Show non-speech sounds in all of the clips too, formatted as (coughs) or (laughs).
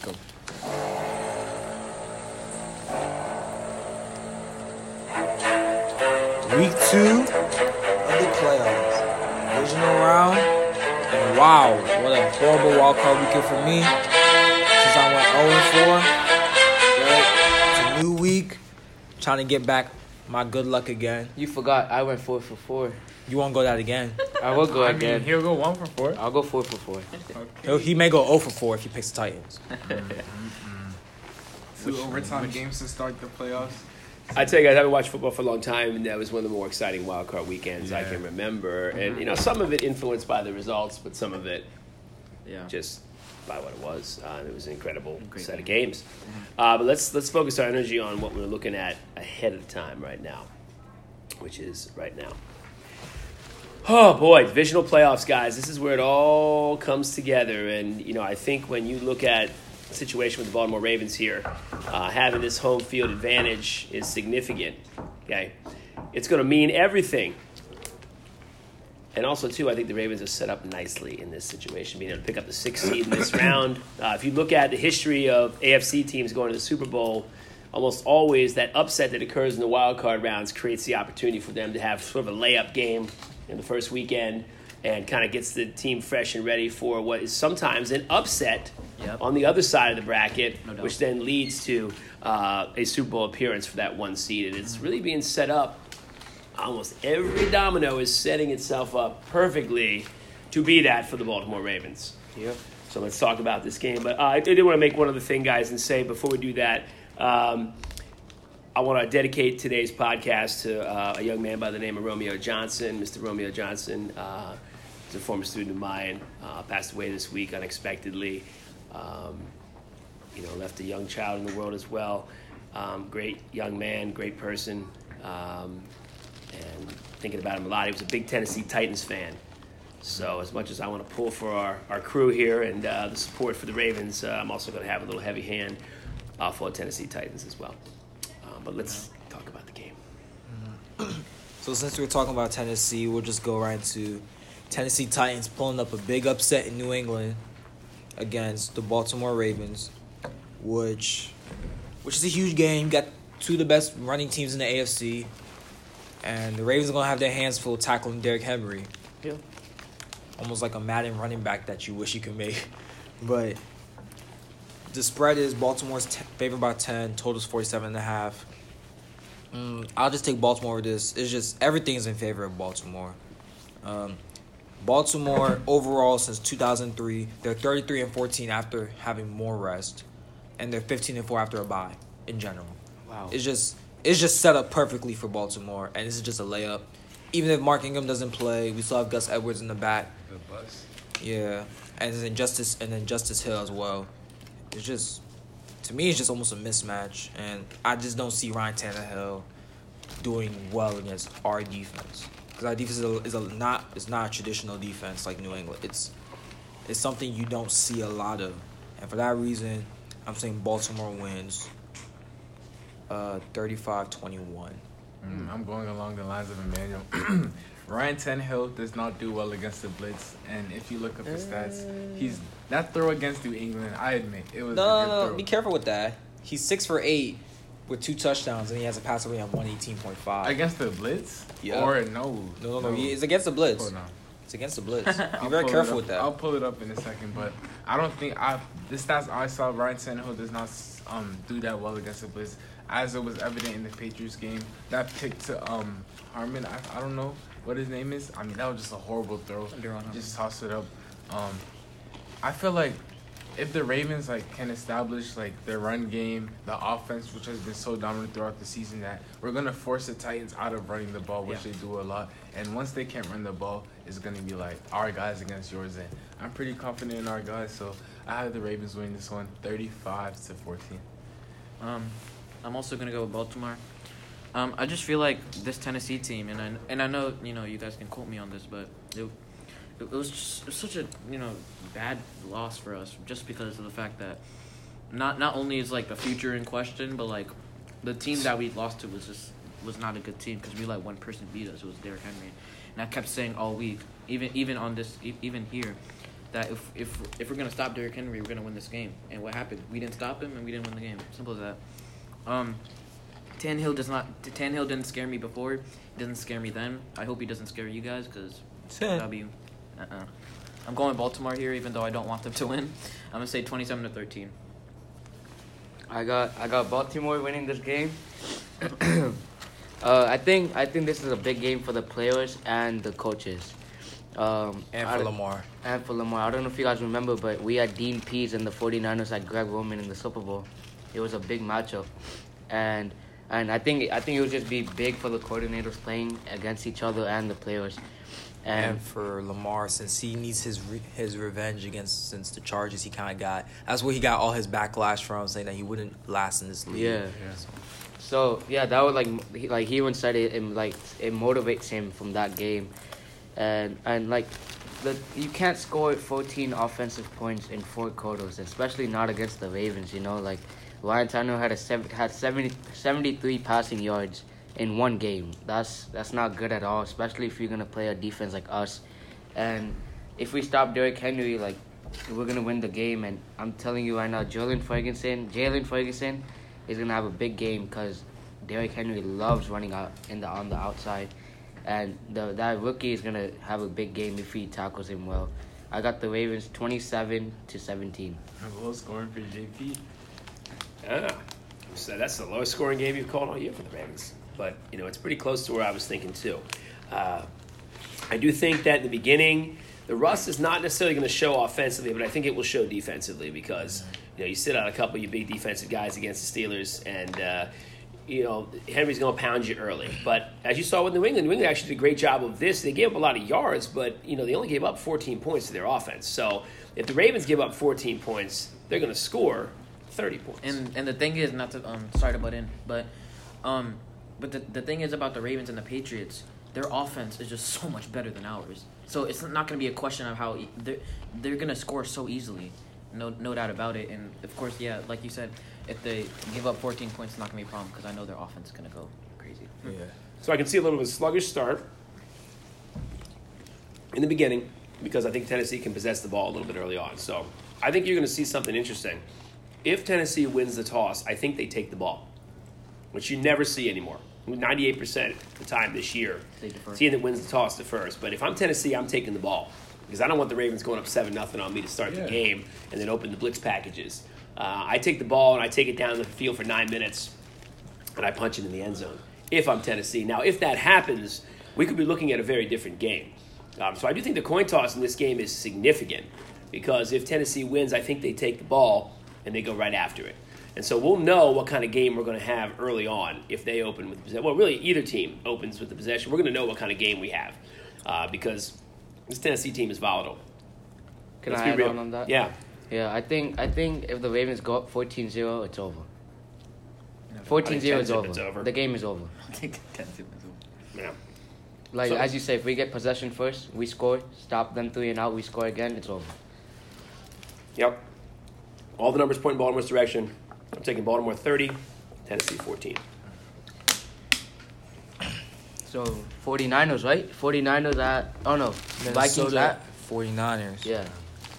Week two of the playoffs. Divisional round. And wow, what a horrible wild card weekend for me. Since I went 0 4. Right? It's a new week. Trying to get back my good luck again. You forgot. I went four for four. You won't go that again. I will go I again. mean, he'll go one for four. I'll go four for four. He'll- He may go 0 for 4 if he picks the Titans. Mm-hmm. Two overtime games to start the playoffs. I tell you guys, I haven't watched football for a long time, and that was one of the more exciting wild card weekends I can remember. And mm-hmm. you know, some of it influenced by the results, but some of it Yeah. just by what it was. Uh, it was an incredible Great set of game. games. Uh, but let's let's focus our energy on what we're looking at ahead of time right now, which is right now. Oh boy, divisional playoffs, guys. This is where it all comes together. And you know, I think when you look at the situation with the Baltimore Ravens here, uh, having this home field advantage is significant. Okay, it's going to mean everything. And also, too, I think the Ravens are set up nicely in this situation, being able to pick up the sixth seed in this (clears throat) round. Uh, if you look at the history of AFC teams going to the Super Bowl, almost always that upset that occurs in the wild card rounds creates the opportunity for them to have sort of a layup game in the first weekend and kind of gets the team fresh and ready for what is sometimes an upset Yep. on the other side of the bracket, No which then leads to uh, a Super Bowl appearance for that one seed. And it's really being set up almost every domino is setting itself up perfectly to be that for the Baltimore Ravens. Yep. So let's talk about this game. But uh, I did want to make one other thing, guys, and say before we do that, um, I want to dedicate today's podcast to uh, a young man by the name of Romeo Johnson. Mr. Romeo Johnson uh, is a former student of mine, uh, passed away this week unexpectedly. Um, you know, left a young child in the world as well. Um, great young man, great person. Um, and thinking about him a lot, he was a big Tennessee Titans fan. So as much as I want to pull for our, our crew here and uh, the support for the Ravens, uh, I'm also going to have a little heavy hand uh, for Tennessee Titans as well. Um, but let's talk about the game. (clears throat) So since we're talking about Tennessee, we'll just go right into Tennessee Titans pulling up a big upset in New England against the Baltimore Ravens, which which is a huge game. Got two of the best running teams in the AFC, and the Ravens are gonna have their hands full tackling Derrick Henry. Yeah. Almost like a Madden running back that you wish you could make, (laughs) but the spread is Baltimore's t- favored by ten. Total's forty seven and a half. Mm, I'll just take Baltimore with this. It's just everything is in favor of Baltimore. Um, Baltimore overall since 2003, they're 33 and 14 after having more rest, and they're 15 and 4 after a bye. In general, Wow. it's just it's just set up perfectly for Baltimore, and this is just a layup. Even if Mark Ingram doesn't play, we still have Gus Edwards in the back. The bus. Yeah, and then Justice and then Justice Hill as well. It's just to me, it's just almost a mismatch, and I just don't see Ryan Tannehill doing well against our defense because our defense is a, is a not is not a traditional defense like New England. It's it's something you don't see a lot of, and for that reason, I'm saying Baltimore wins. Uh, 35-21. Mm, I'm going along the lines of Emmanuel. (clears throat) Ryan Tannehill does not do well against the blitz, and if you look up his stats, he's that throw against New England. I admit it was a No, good no, no, throw. be careful with that. He's six for eight with two touchdowns, and he has a passer rating of one eighteen point five. against the blitz. Yeah. Or no. No, no, no. It's against the blitz. Hold on. It's against the blitz. (laughs) Be very careful with that. I'll pull it up in a second, but I don't think I the stats I saw Ryan Tannehill does not um do that well against the blitz, as it was evident in the Patriots game. That pick to um Harmon, I, I don't know what his name is. I mean that was just a horrible throw. Just toss it up. Um, I feel like if the Ravens like can establish like their run game, the offense, which has been so dominant throughout the season, that we're gonna force the Titans out of running the ball, which Yeah. they do a lot. And once they can't run the ball, it's gonna be like our guys against yours. And I'm pretty confident in our guys, so I have the Ravens winning this one, 35 to 14. Um, I'm also gonna go with Baltimore. Um, I just feel like this Tennessee team, and I and I know you know you guys can quote me on this, but it, it was just it was such a you know bad loss for us just because of the fact that not not only is like the future in question, but like the team that we lost to was just was not a good team because we let one person beat us. It was Derrick Henry, and I kept saying all week, even even on this even here, that if if if we're gonna stop Derrick Henry, we're gonna win this game. And what happened? We didn't stop him, and we didn't win the game. Simple as that. Um, Tannehill does not. Tannehill didn't scare me before. He doesn't scare me then. I hope he doesn't scare you guys, cause W. Uh-uh. I'm going Baltimore here, even though I don't want them to win. I'm gonna say 27 to 13. I got I got Baltimore winning this game. (coughs) uh, I think I think this is a big game for the players and the coaches. Um, And I- for Lamar. And for Lamar. I don't know if you guys remember, but we had Dean Pees and the 49ers had Greg Roman in the Super Bowl. It was a big matchup. And and I think I think it would just be big for the coordinators playing against each other and the players. And, And for Lamar, since he needs his re- his revenge against since the charges he kind of got, that's where he got all his backlash from, saying that he wouldn't last in this league. yeah. So yeah, that would like he, like he even said it, it like it motivates him from that game, and and like the you can't score 14 offensive points in four quarters, especially not against the Ravens. You know, like Tannehill had a seven, had 70, 73 passing yards in one game. That's that's not good at all, especially if you're gonna play a defense like us, and if we stop Derrick Henry, like we're gonna win the game. And I'm telling you right now, Jaylon Ferguson, Jaylon Ferguson is gonna have a big game because Derrick Henry loves running out in the on the outside, and the that rookie is gonna have a big game if he tackles him well. I got the Ravens 27 to 17. Low scoring for JP. Ah, so that's the lowest scoring game you've called all year for the Ravens. But, you know, it's pretty close to where I was thinking, too. Uh, I do think that in the beginning, the rust is not necessarily going to show offensively, but I think it will show defensively because, you know, you sit out a couple of your big defensive guys against the Steelers, and, uh, you know, Henry's going to pound you early. But as you saw with New England, New England actually did a great job of this. They gave up a lot of yards, but, you know, they only gave up 14 points to their offense. So if the Ravens give up 14 points, they're going to score 30 points. And and the thing is not to um sorry to butt in, but um but the the thing is about the Ravens and the Patriots, their offense is just (laughs) so much better than ours. So it's not going to be a question of how e- they're they're going to score so easily. No no doubt about it. And of course, yeah, like you said, if they give up 14 points, it's not going to be a problem because I know their offense is going to go crazy. Yeah. So I can see a little bit of a sluggish start in the beginning because I think Tennessee can possess the ball a little bit early on. So I think you're going to see something interesting. If Tennessee wins the toss, I think they take the ball, which you never see anymore. 98% of the time this year, They defer. team that wins the toss defers. But if I'm Tennessee, I'm taking the ball because I don't want the Ravens going up 7 nothing on me to start Yeah. the game and then open the blitz packages. Uh, I take the ball and I take it down the field for nine minutes and I punch it in the end zone if I'm Tennessee. Now, if that happens, we could be looking at a very different game. Um, so I do think the coin toss in this game is significant because if Tennessee wins, I think they take the ball and they go right after it. And so we'll know what kind of game we're going to have early on if they open with possession. Well, really, either team opens with the possession. We're going to know what kind of game we have uh, because this Tennessee team is volatile. Can Let's I be add real. on on that? Yeah. Yeah, I think I think if the Ravens go up 14-0, it's over. 14-0 is over. over. The game is over. (laughs) I think Tennessee wins. Yeah. Like So- as you say, if we get possession first, we score, stop them three and out, we score again, it's over. Yep. All the numbers point in Baltimore's direction. I'm taking Baltimore 30, Tennessee 14. So 49ers, right? 49ers at oh no, Vikings Minnesota at 49ers. yeah.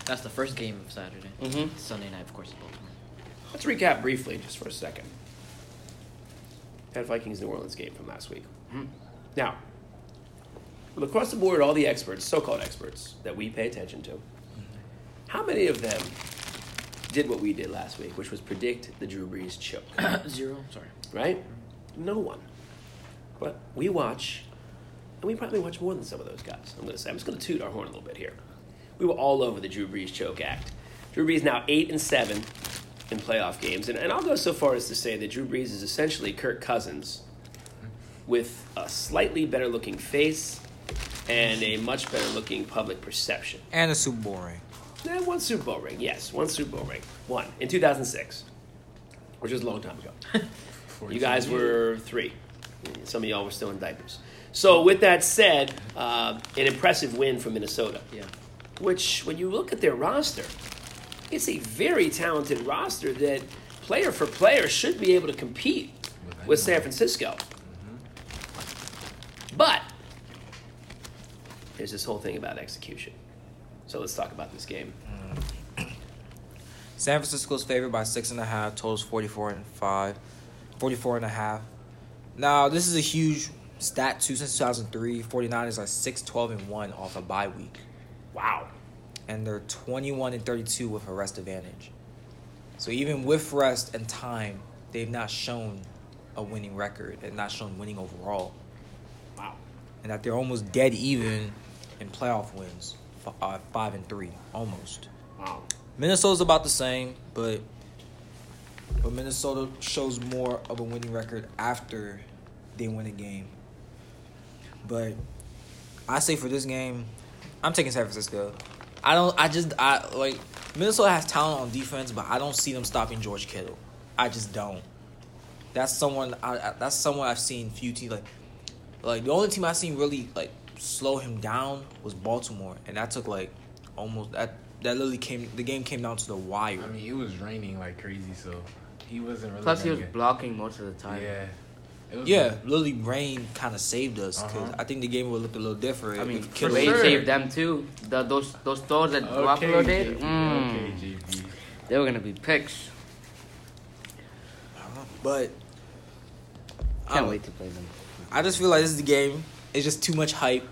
That's the first game of Saturday. Mhm. Sunday night, of course, is Baltimore. Let's recap briefly, just for a second. That Vikings New Orleans game from last week. Now, well, across the board, all the experts, so called experts, that we pay attention to, how many of them did what we did last week, which was predict the Drew Brees choke? (coughs) Zero. Sorry. right? No one. But we watch, and we probably watch more than some of those guys. I'm going to say, I'm just going to toot our horn a little bit here. We were all over the Drew Brees choke act. Drew Brees now eight and seven in playoff games, and, and I'll go so far as to say that Drew Brees is essentially Kirk Cousins with a slightly better looking face and a much better looking public perception. And a Super Bowl ring. Eh, one Super Bowl ring, yes, one Super Bowl ring, one in 2006, which was a long time ago. (laughs) You guys were three. Some of y'all were still in diapers. So, with that said, uh, an impressive win for Minnesota, Yeah. which, when you look at their roster, it's a very talented roster that, player for player, should be able to compete with San Francisco. But there's this whole thing about execution. So let's talk about this game. San Francisco's favored by six and a half. Totals 44 and five. 44 and a half. Now, this is a huge stat too since 2003. 49ers are 6 12 and 1 off a bye week. Wow. And they're 21 and 32 with a rest advantage. So even with rest and time, they've not shown a winning record and not shown winning overall. Wow. And that they're almost dead even in playoff wins. F- Uh, 5 and 3. Almost. Wow. Minnesota's about the same, but but Minnesota shows more of a winning record after they win a game. But I say for this game, I'm taking San Francisco. I don't. I just. I like Minnesota has talent on defense, but I don't see them stopping George Kittle. I just don't. That's someone. I, I that's someone I've seen few teams like. Like the only team I've seen really like slow him down was Baltimore, and that took like almost that. That literally came. The game came down to the wire. I mean, it was raining like crazy, so he wasn't really. Plus, he was get- blocking most of the time. Yeah. It was Yeah, literally rain kind of saved us because Uh-huh. I think the game would look a little different. I mean, if For Kittle- Ray sure. saved them too. The, those those throws that Okay, Garoppolo did, JP, mm, okay, JP. they were gonna be picks. but I Can't I- wait to play them. I just feel like this is the game. It's just too much hype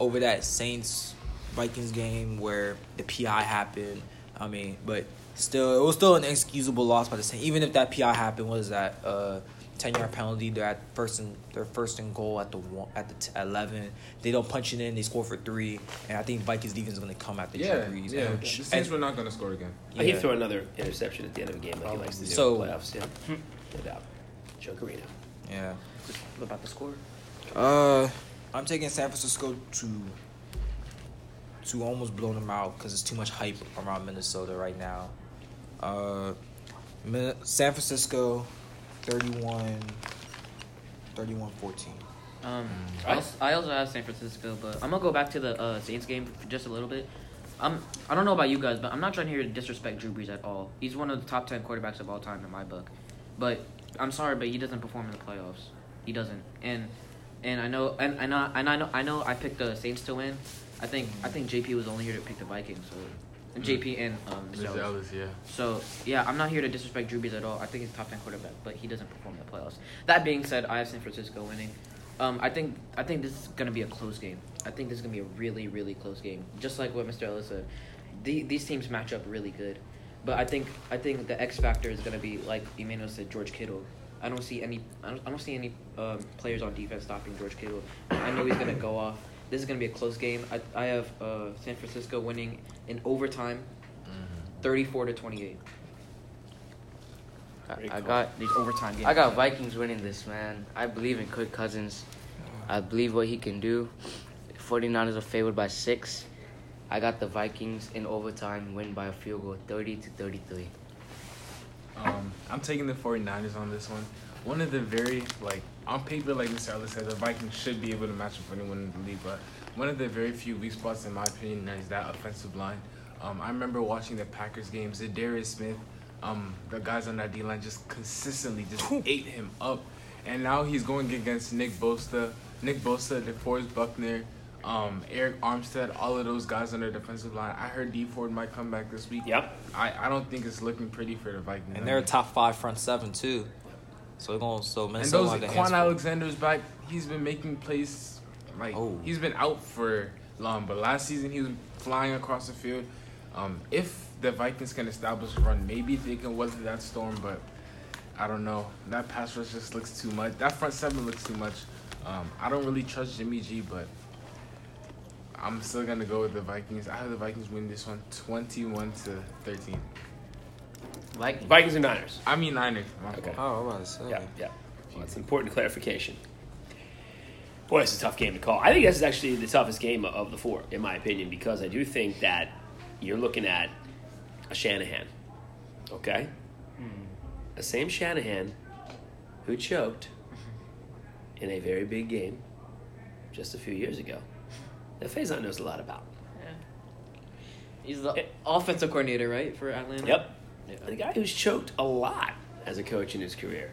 over that Saints Vikings game where the PI happened. I mean, but still, it was still an excusable loss by the Saints. Even if that PI happened, what is that? Uh, ten yard penalty. They're at first and they're first and goal at the one, at the t- eleven. They don't punch it in. They score for three, and I think Vikings defense is going to come at the Yeah, trees. yeah. And, The Saints and- were not gonna score again. He'd throw another interception at the end of a game like he likes to do So- in the playoffs. Yeah, no doubt. Joe Carino. yeah. What about the score? Uh, I'm taking San Francisco to to almost blow them out because it's too much hype around Minnesota right now. Uh, San Francisco, 31, 31-14. Um, Mm. I I also have San Francisco, but I'm gonna go back to the uh, Saints game for just a little bit. I'm I don't know about you guys, but I'm not trying here to disrespect Drew Brees at all. He's one of the top ten quarterbacks of all time in my book. But I'm sorry, but he doesn't perform in the playoffs. He doesn't, and and I know and, and I and I know I know I picked the Saints to win. I think I think JP was only here to pick the Vikings, so and JP and um, Mr. Ellis, yeah. So yeah, I'm not here to disrespect Drew Brees at all. I think he's top ten quarterback, but he doesn't perform in the playoffs. That being said, I have San Francisco winning. Um, I think I think this is gonna be a close game. I think this is gonna be a really really close game. Just like what Mr. Ellis said, the, these teams match up really good. But I think I think the X factor is gonna be like Emmanuel said, George Kittle. I don't see any I don't, I don't see any um, players on defense stopping George Kittle. I know he's gonna go off. This is gonna be a close game. I I have uh, San Francisco winning in overtime, thirty four to twenty eight. I, I got These overtime games. I got Vikings winning this, man. I believe in Kirk Cousins. I believe what he can do. 49ers are favored by six. I got the Vikings in overtime, win by a field goal, 30 to 33. I'm taking the 49ers on this one. One of the very, like, on paper, like Mr. Ellis said, the Vikings should be able to match up with anyone in the league, but one of the very few weak spots, in my opinion, is that offensive line. Um, I remember watching the Packers games, Darius Smith, um, the guys on that D line just consistently just ate him up. And now he's going against Nick Bosa, Nick Bosa, DeForest Buckner, um, Arik Armstead, all of those guys on their defensive line. I heard Dee Ford might come back this week. Yep. I, I don't think it's looking pretty for the Vikings. And they're a top five front seven too. So they're going to so And Minnesota those have their hands Kwon. Alexander's back. He's been making plays like Oh. he's been out for long, but last season he was flying across the field. Um, if the Vikings can establish a run, maybe they can weather that storm. But I don't know. That pass rush just looks too much. That front seven looks too much. Um, I don't really trust Jimmy G, but I'm still gonna go with the Vikings. I have the Vikings win this one, 21 to 13. Vikings. Vikings and Niners. I mean Niners. Okay. Oh, I'm about to say. Yeah, yeah. Well, that's important clarification. Boy, it's a tough game to call. I think this is actually the toughest game of the four, in my opinion, because I do think that you're looking at a Shanahan. Okay? Hmm. The same Shanahan who choked in a very big game just a few years ago that Faison knows a lot about. He's the Eh. offensive coordinator, right, for Atlanta. Yep. Yeah. The guy who's choked a lot as a coach in his career.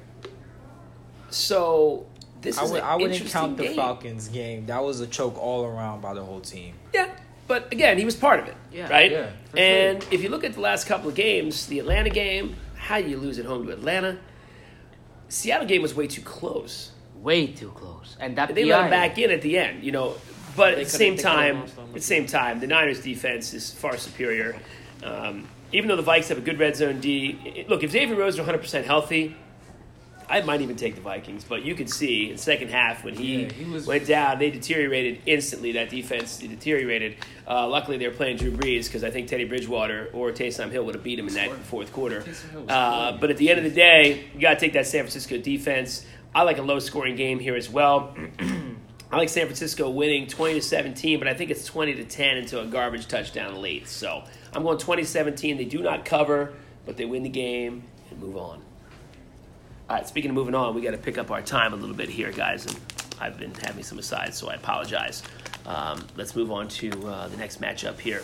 So this I, is would, an I wouldn't interesting count the game. Falcons game. That was a choke all around by the whole team. Yeah, but again, he was part of it, Yeah. right? Yeah, for and if you look at the last couple of games, the Atlanta game, how do you lose at home to Atlanta? Seattle game was way too close. Way too close. And that They let him back in at the end, you know. But at the same time, at the same time, the Niners' defense is far superior. Um, even though the Vikes have a good red zone D, it- look if Xavier Rhodes are 100 percent healthy, I might even take the Vikings. But you could see in the second half when he, Yeah, he was- went down, they deteriorated instantly. That defense deteriorated. Uh, luckily, they were playing Drew Brees because I think Teddy Bridgewater or Taysom Hill would have beat him in that fourth quarter. Taysom Hill was Uh, but at the end of the day, you got to take that San Francisco defense. I like a low scoring game here as well. (clears throat) I like San Francisco winning 20 to 17, but I think it's 20 to 10 into a garbage touchdown late. So I'm going 2017. They do not cover, but they win the game and move on. All right, speaking of moving on, we got to pick up our time a little bit here, guys. And I've been having some asides, so I apologize. Um, let's move on to uh, the next matchup here.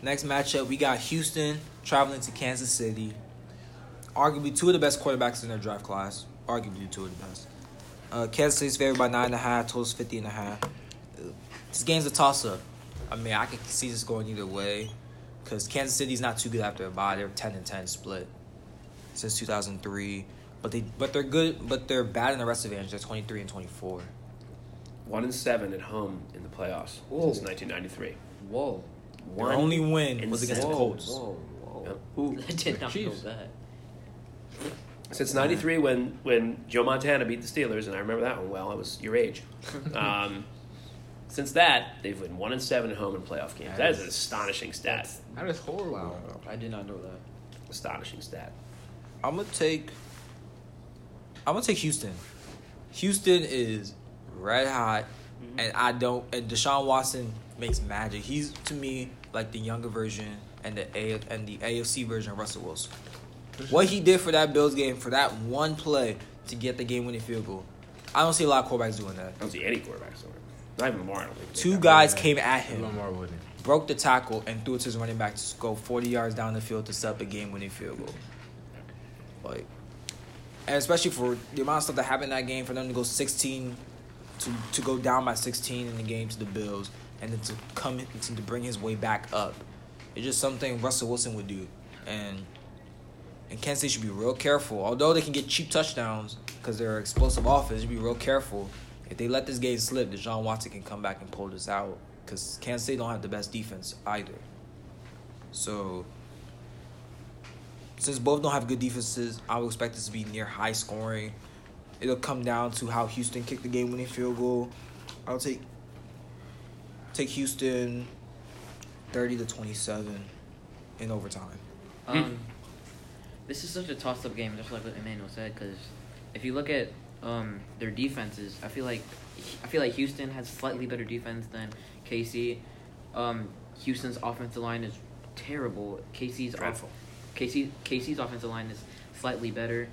Next matchup, we got Houston traveling to Kansas City. Arguably two of the best quarterbacks in their draft class. Arguably two of the best. Uh, Kansas City's favored by nine and a half. Total's fifty and a half. This game's a toss up. I mean, I can see this going either way, because Kansas City's not too good after a bye. They're ten and ten split since two thousand three. But they but they're good. But they're bad in the rest of the They're twenty three and twenty four. One and seven at home in the playoffs Whoa. since 1993. Whoa. Their One only win was against the. Colts. Whoa. Whoa. Yep. Who? I (laughs) did not know Chiefs. that. Since '93, when when Joe Montana beat the Steelers, and I remember that one well. I was your age. (laughs) Um, since that, they've won one and seven at home in playoff games. That is an astonishing stat. That is horrible. Wow. I did not know that. Astonishing stat. I'm gonna take. I'm gonna take Houston. Houston is red hot, and I don't. And Deshaun Watson makes magic. He's to me like the younger version and the A and the AFC version of Russell Wilson. What he did for that Bills game for that one play to get the game winning field goal, I don't see a lot of quarterbacks doing that. I don't see any quarterbacks over. Not even Lamar. I. Two guys came at him, Lamar wouldn't. broke the tackle, and threw it to his running back to go 40 yards down the field to set up a game winning field goal. Like, and especially for the amount of stuff that happened in that game, for them to go 16, to, to go down by 16 in the game to the Bills, and then to come in, to bring his way back up. It's just something Russell Wilson would do. And, and Kansas City should be real careful. Although they can get cheap touchdowns because they're explosive offense, should be real careful. If they let this game slip, Deshaun Watson can come back and pull this out. Because Kansas City don't have the best defense either. So, since both don't have good defenses, I would expect this to be near high scoring. It'll come down to how Houston kicked the game winning field goal. I'll take take Houston thirty to twenty seven in overtime. Um, this is such a toss-up game, just like what Emmanuel said. Because if you look at um their defenses, I feel like I feel like Houston has slightly better defense than KC. Um, Houston's offensive line is terrible. KC's Dreadful. Off- KC KC's offensive line is slightly better.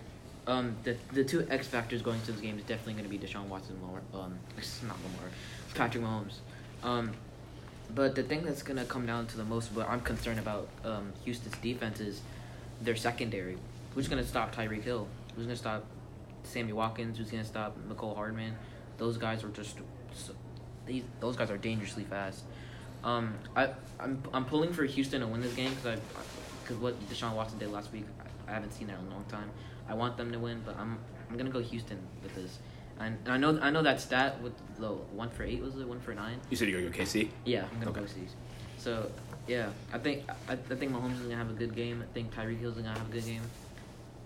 Um, the the two X factors going to this game is definitely going to be Deshaun Watson, and Lamar. Um, not Lamar, Patrick Mahomes. Um, but the thing that's gonna come down to the most, what I'm concerned about, um, Houston's defense is their secondary. Who's gonna stop Tyreek Hill? Who's gonna stop Sammy Watkins? Who's gonna stop Mecole Hardman? Those guys are just, these those guys are dangerously fast. Um, I I'm I'm pulling for Houston to win this game because I because what Deshaun Watson did last week, I, I haven't seen that in a long time. I want them to win, but I'm I'm gonna go Houston with this. And, and I know I know that stat with the one for eight was it one for nine? You said you're going to go KC? Yeah, I'm gonna Okay. go C's. So yeah, I think I, I think Mahomes is gonna have a good game. I think Tyreek Hill's gonna have a good game.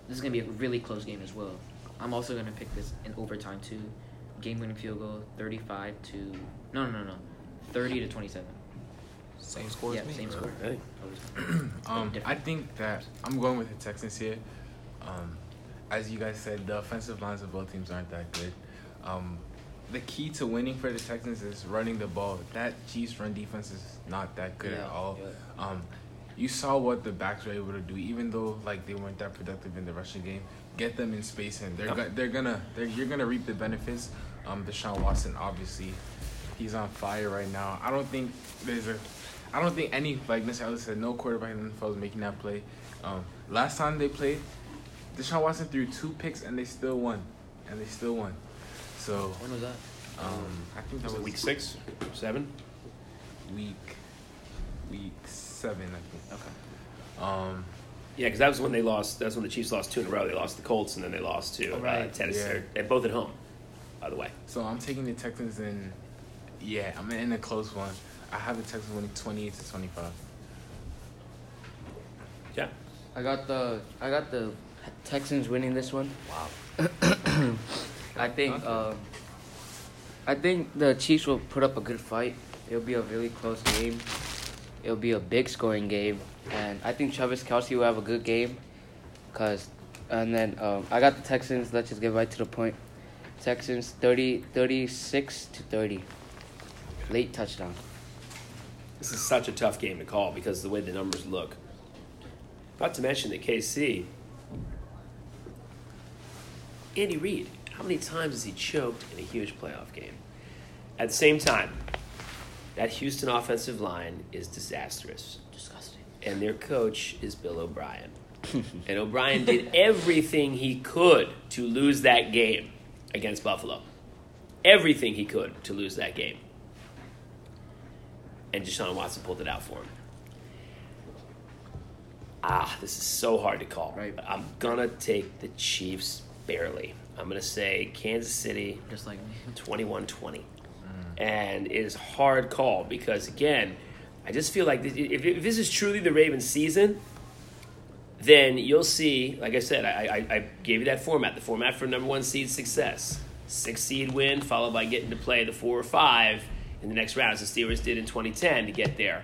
This is gonna be a really close game as well. I'm also gonna pick this in overtime too. Game winning field goal, thirty five to no no no no, thirty to twenty seven. Same score Yeah, as me. same score. Hey. (clears throat) Um, I think that I'm going with the Texans here. Um, as you guys said, the offensive lines of both teams aren't that good. Um, the key to winning for the Texans is running the ball. That Chiefs run defense is not that good at all. yeah. Um, you saw what the backs were able to do, even though like they weren't that productive in the rushing game. Get them in space, and they're go- they're gonna they're, you're gonna reap the benefits. Um, Deshaun Watson, obviously, he's on fire right now. I don't think there's a, I don't think any like Mr. Ellis said, no quarterback in the NFL is making that play. Um, last time they played, Deshaun Watson threw two picks and they still won, and they still won. So When was that? um, I think that Was was week six, seven? week week seven, I think. Okay. Um, Yeah, because that was when they lost. That's when the Chiefs lost two in a row. They lost the Colts, and then they lost to Oh, uh, right. Tennessee. Yeah. And both at home, by the way. so I'm taking the Texans in. Yeah, I'm in a close one. I have the Texans winning 28 to 25. Yeah. I got the I got the Texans winning this one. Wow. (clears throat) I think Okay. uh, I think the Chiefs will put up a good fight. It'll be a really close game. It'll be a big scoring game, and I think Travis Kelce will have a good game. Cause, and then um, I got the Texans. Let's just get right to the point. Texans 30, 36 to thirty. Late touchdown. This is such a tough game to call because of the way the numbers look. Not to mention that KC, Andy Reid, how many times has he choked in a huge playoff game? At the same time, that Houston offensive line is disastrous. Disgusting. and their coach is Bill O'Brien. (laughs) and O'Brien did everything he could to lose that game against Buffalo. Everything he could to lose that game. And Deshaun Watson pulled it out for him. Ah, this is so hard to call. Right. I'm gonna take the Chiefs barely. I'm gonna say Kansas City Just like me. 21 20. And it is a hard call because, again, I just feel like if, if this is truly the Ravens season, then you'll see, like I said, I, I, I gave you that format the format for number one seed success. Six seed win, followed by getting to play the four or five in the next round, as the Steelers did in 2010 to get there.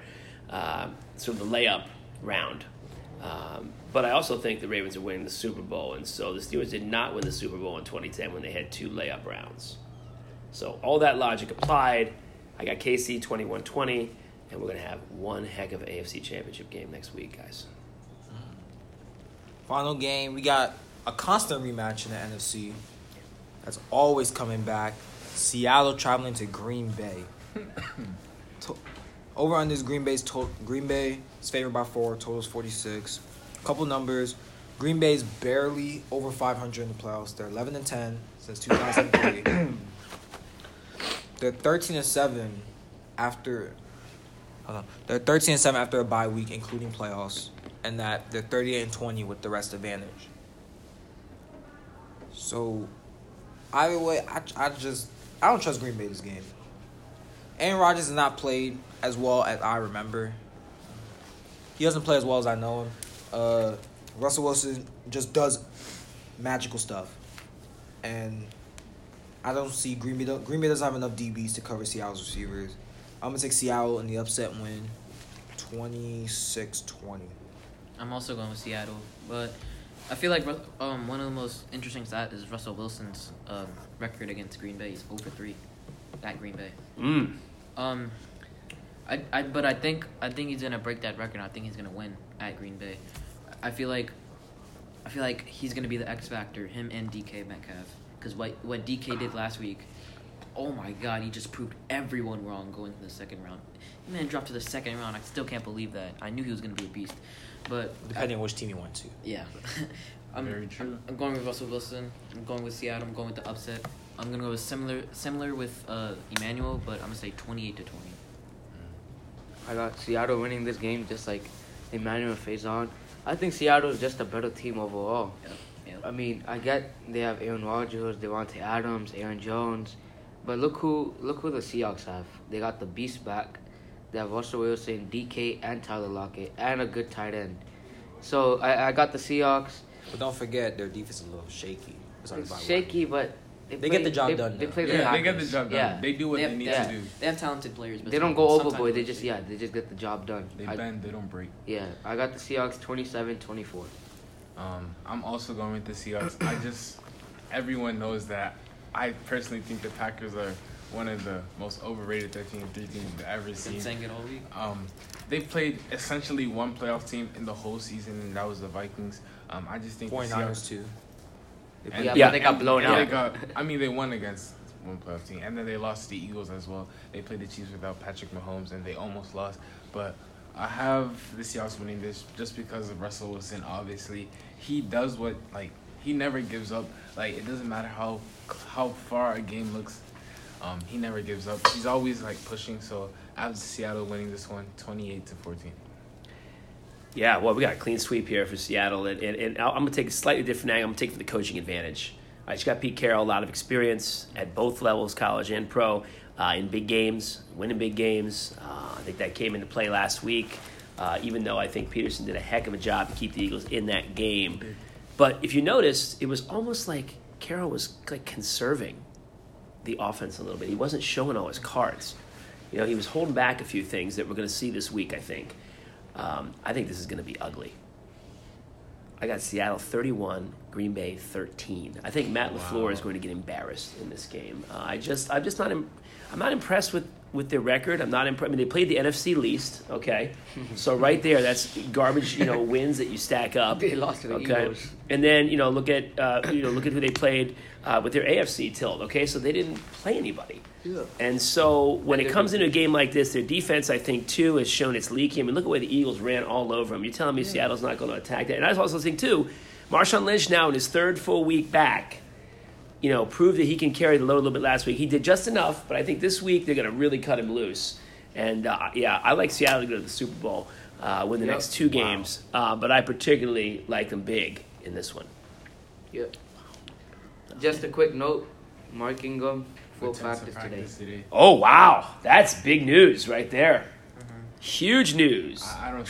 Um, sort of the layup round. Um, but I also think the Ravens are winning the Super Bowl, and so the Steelers did not win the Super Bowl in 2010 when they had two layup rounds. So all that logic applied. I got KC 21-20, and we're gonna have one heck of an AFC Championship game next week, guys. Mm-hmm. Final game, we got a constant rematch in the NFC. That's always coming back. Seattle traveling to Green Bay. (coughs) To- Over on this Green Bay's to- Green Bay is favored by four. Totals forty six. Couple numbers. Green Bay's barely over five hundred in the playoffs. They're eleven and ten since two thousand three. They're thirteen and seven after. Hold on. They're thirteen and seven after a bye week, including playoffs, and that they're thirty eight and twenty with the rest advantage. So, either way, I, I just I don't trust Green Bay this game. Aaron Rodgers has not played as well as I remember. He doesn't play as well as I know him. Uh, Russell Wilson just does magical stuff, and I don't see Green Bay. don't- Green Bay doesn't have enough DBs to cover Seattle's receivers. I'm gonna take Seattle in the upset win, 26-20. I'm also going with Seattle, but I feel like um one of the most interesting stats is Russell Wilson's um, record against Green Bay. He's over three at Green Bay. Mm. Um, I, I but I think I think he's gonna break that record. I think he's gonna win at Green Bay. I feel like I feel like he's gonna be the X factor. Him and DK Metcalf. Because what what DK did last week, oh my God, he just proved everyone wrong going to the second round. Man dropped to the second round. I still can't believe that. I knew he was gonna be a beast, but Depending on which team you went to. yeah. (laughs) I'm, Very true. I'm, I'm going with Russell Wilson. I'm going with Seattle. I'm going with the upset. I'm gonna go with similar similar with uh, Emmanuel, but I'm gonna say 28 to 20. I got Seattle winning this game just like Emmanuel Faison. I think Seattle is just a better team overall. Yep. Yep. I mean, I get they have Aaron Rodgers, Davante Adams, Aaron Jones, but look who look who the Seahawks have. They got the beast back. They have Russell Wilson, DK, and Tyler Lockett, and a good tight end. So I, I got the Seahawks. But don't forget their defense is a little shaky. It's shaky, but They get the job they, done, They though. play the Yeah, they get the job done. Yeah. They do what They they, need yeah. to do. They have talented players, but They don't go overboard. They just yeah, they just get the job done. They I- bend, they don't break. yeah, I got the Seahawks 27-24. Um, I'm also going with the Seahawks. I just everyone knows that I personally think the Packers are one of the most overrated 13 3 teams I've ever Been seen. saying it all week. Um, they played essentially one playoff team in the whole season, and that was the Vikings. Um, I just think the 49ers Seahawks. too. They And- Yeah, Yeah. but they got blown and They out. got, I mean, they won against one playoff team, and then they lost to the Eagles as well. They played the Chiefs without Patrick Mahomes, and they almost lost. But I have the Seahawks winning this just because of Russell Wilson. Obviously, he does what like he never gives up. Like it doesn't matter how how far a game looks. Um, he never gives up. He's always like pushing. So I have Seattle winning this one, twenty-eight to fourteen. Yeah, well, we got a clean sweep here for Seattle, and, and, and I'm going to take a slightly different angle. I'm going to take for the coaching advantage. I just got Pete Carroll, a lot of experience at both levels, college and pro, uh, in big games, winning big games. Uh, I think that came into play last week, uh, even though I think Pederson did a heck of a job to keep the Eagles in that game. But if you noticed, it was almost like Carroll was like conserving the offense a little bit. He wasn't showing all his cards. You know, he was holding back a few things that we're going to see this week, I think. Um, I think this is going to be ugly. I got Seattle 31, Green Bay 13. I think Matt LaFleur Wow. is going to get embarrassed in this game. Uh, I just, I'm just not, im- I'm not impressed with, with their record. I'm not impressed. I mean, they played the NFC least, okay? so right there, that's garbage, you know, wins that you stack up. They lost to the okay? Eagles. And then you know, look at uh, you know, look at who they played uh, with their AFC tilt. Okay, so they didn't play anybody. Yeah. And so when And it comes into a game like this, their defense, I think, too, has shown its leaky. I mean, look at the way the Eagles ran all over them. You're telling me Seattle's not going to attack that? And I also think, too, Marshawn Lynch now in his third full week back, you know, proved that he can carry the load a little bit last week. He did just enough, but I think this week they're going to really cut him loose. And uh, yeah, I like Seattle to go to the Super Bowl, uh, win the Yep. next two games, uh, but I particularly like them big in this one. Yeah. Just a quick note: Mark Ingram full Returns to practice today. today. Oh wow, that's big news right there. Huge news. I, I don't. Think,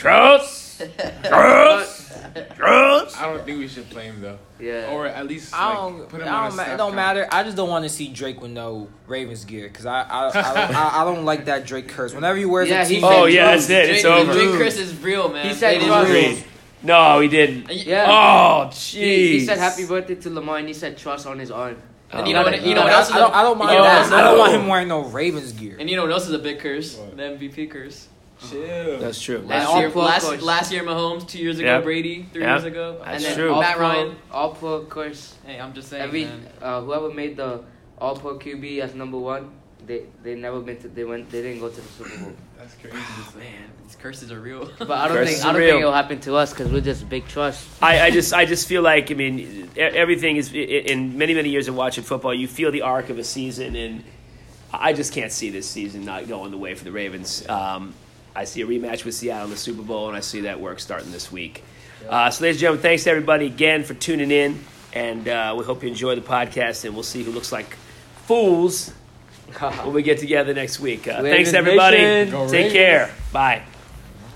Trust, trust, trust. I don't think we should play him though, Yeah. or at least I don't. put him I on a don't ma- it don't count. matter. I just don't want to see Drake with no Ravens gear because I I, I, don't, I I don't like that Drake curse. Whenever he wears Yeah, a he t said- Oh yeah, that's it. It's Drake, over. Drake Chris is real, man. He said It is real. No, he didn't. Uh, yeah. Oh, jeez. He, he said happy birthday to Lamar and he said trust on his arm. Oh, and you know what? You know I, what else is I a- don't. I don't mind you know that. I don't want him wearing no Ravens gear. And you know what else is a big curse? What? The MVP curse. Chill. That's true. Last all year, pro last, course. last year Mahomes, two years ago Yep. Brady, three Yep. years ago, That's and then true. all Matt pro, Ryan. all pro of course. Hey, I'm just saying, Every man. uh, whoever made the all pro QB as number one, they they never been to they went they didn't go to the Super Bowl. (coughs) That's crazy. Man, these curses are real. But I don't Curses think I don't real. think it'll happen to us because we're just big trust. I, I just I just feel like I mean everything is in many many years of watching football you feel the arc of a season and I just can't see this season not going the way for the Ravens. Um, I see a rematch with Seattle in the Super Bowl and I see that work starting this week. Uh, so ladies and gentlemen, thanks everybody again for tuning in and uh, we hope you enjoy the podcast and we'll see who looks like fools (laughs) when we get together next week. Uh, thanks everybody. Take care. Bye.